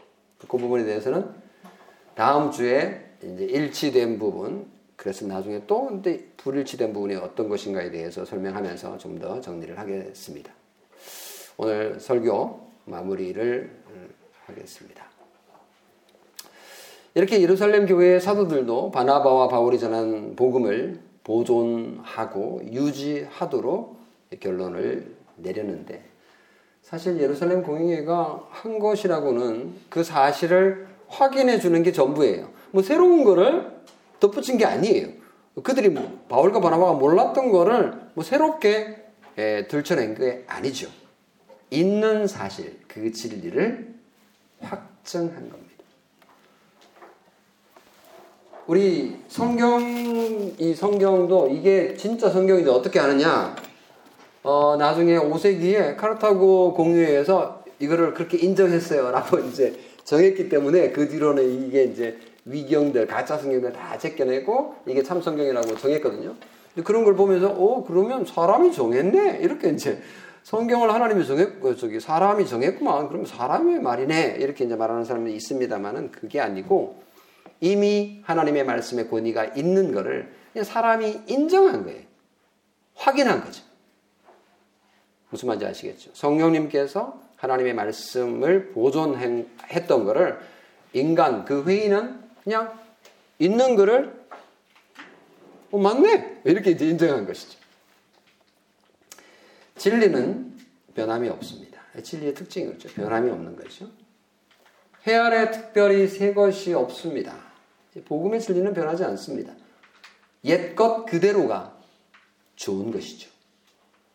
A: 그 부분에 대해서는 다음 주에 이제 일치된 부분, 그래서 나중에 또 근데 불일치된 부분이 어떤 것인가에 대해서 설명하면서 좀 더 정리를 하겠습니다. 오늘 설교 마무리를 음, 하겠습니다. 이렇게 예루살렘 교회의 사도들도 바나바와 바울이 전한 복음을 보존하고 유지하도록 결론을 내렸는데 사실 예루살렘 공의회가 한 것이라고는 그 사실을 확인해 주는 게 전부예요. 뭐 새로운 거를 덧붙인 게 아니에요. 그들이 뭐 바울과 바나바가 몰랐던 거를 뭐 새롭게 에, 들춰낸 게 아니죠. 있는 사실, 그 진리를 확정한 겁니다. 우리 성경, 이 성경도 이게 진짜 성경인데 어떻게 아느냐? 어, 나중에 5세기에 카르타고 공유회에서 이거를 그렇게 인정했어요. 라고 이제 정했기 때문에 그 뒤로는 이게 이제 위경들, 가짜 성경들 다 제껴내고 이게 참 성경이라고 정했거든요. 그런 걸 보면서, 어, 그러면 사람이 정했네? 이렇게 이제 성경을 하나님이 정했고, 저기 사람이 정했구만. 그럼 사람의 말이네. 이렇게 이제 말하는 사람이 있습니다만은 그게 아니고 이미 하나님의 말씀의 권위가 있는 것을 사람이 인정한 거예요. 확인한 거죠. 무슨 말인지 아시겠죠? 성령님께서 하나님의 말씀을 보존했던 것을 인간 그 회의는 그냥 있는 것을 어, 맞네 이렇게 이제 인정한 것이죠. 진리는 변함이 없습니다. 진리의 특징이 그렇죠. 변함이 없는 거죠. 해 아래 특별히 새 것이 없습니다. 복음의 진리는 변하지 않습니다. 옛것 그대로가 좋은 것이죠.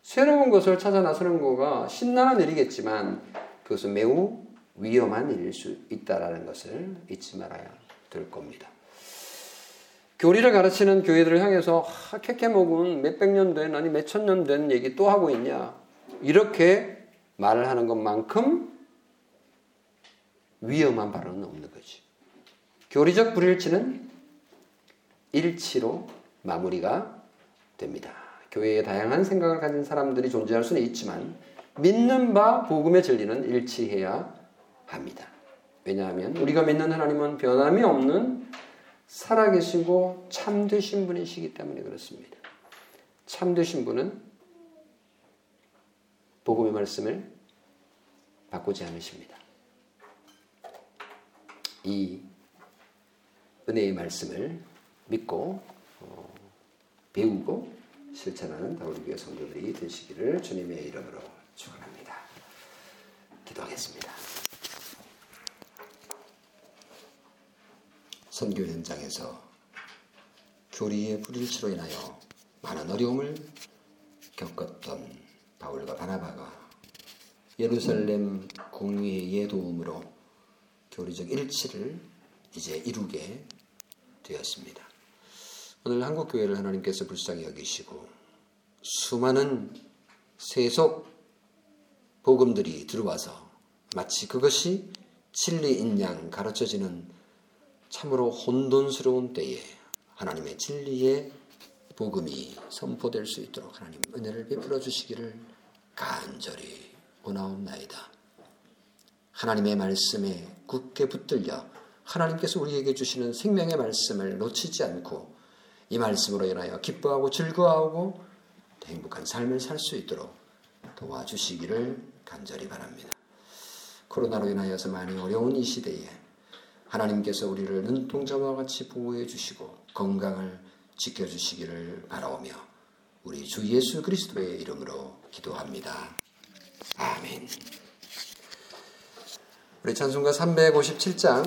A: 새로운 것을 찾아 나서는 거가 신나는 일이겠지만 그것은 매우 위험한 일일 수 있다라는 것을 잊지 말아야 될 겁니다. 교리를 가르치는 교회들을 향해서 아, 캐캐먹은 몇백 년 된, 아니 몇천 년 된 얘기 또 하고 있냐. 이렇게 말을 하는 것만큼 위험한 발언은 없는 거지. 교리적 불일치는 일치로 마무리가 됩니다. 교회에 다양한 생각을 가진 사람들이 존재할 수는 있지만 믿는 바 복음의 진리는 일치해야 합니다. 왜냐하면 우리가 믿는 하나님은 변함이 없는 살아계시고 참되신 분이시기 때문에 그렇습니다. 참되신 분은 복음의 말씀을 바꾸지 않으십니다. 이 은혜의 말씀을 믿고 어, 배우고 실천하는 다우리교회 성도들이 되시기를 주님의 이름으로 축원합니다. 기도하겠습니다. 선교 현장에서 교리의 불일치로 인하여 많은 어려움을 겪었던 바울과 바나바가 예루살렘 공의의 도움으로 교리적 일치를 이제 이루게 되었습니다. 오늘 한국 교회를 하나님께서 불쌍히 여기시고 수많은 세속 복음들이 들어와서 마치 그것이 진리인 양 가르쳐지는 참으로 혼돈스러운 때에 하나님의 진리의 복음이 선포될 수 있도록 하나님 은혜를 베풀어 주시기를 간절히 원하옵나이다. 하나님의 말씀에 굳게 붙들려 하나님께서 우리에게 주시는 생명의 말씀을 놓치지 않고 이 말씀으로 인하여 기뻐하고 즐거워하고 행복한 삶을 살 수 있도록 도와주시기를 간절히 바랍니다. 코로나로 인하여서 많이 어려운 이 시대에 하나님께서 우리를 눈동자와 같이 보호해 주시고 건강을 지켜 주시기를 바라오며 우리 주 예수 그리스도의 이름으로 기도합니다. 아멘. 우리 찬송가 357장